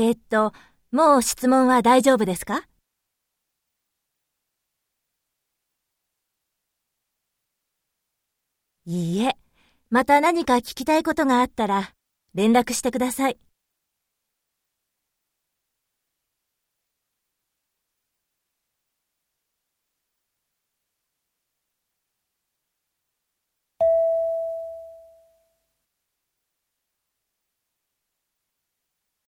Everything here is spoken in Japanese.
えー、っと、もう質問は大丈夫ですか？いいえ、また何か聞きたいことがあったら連絡してください。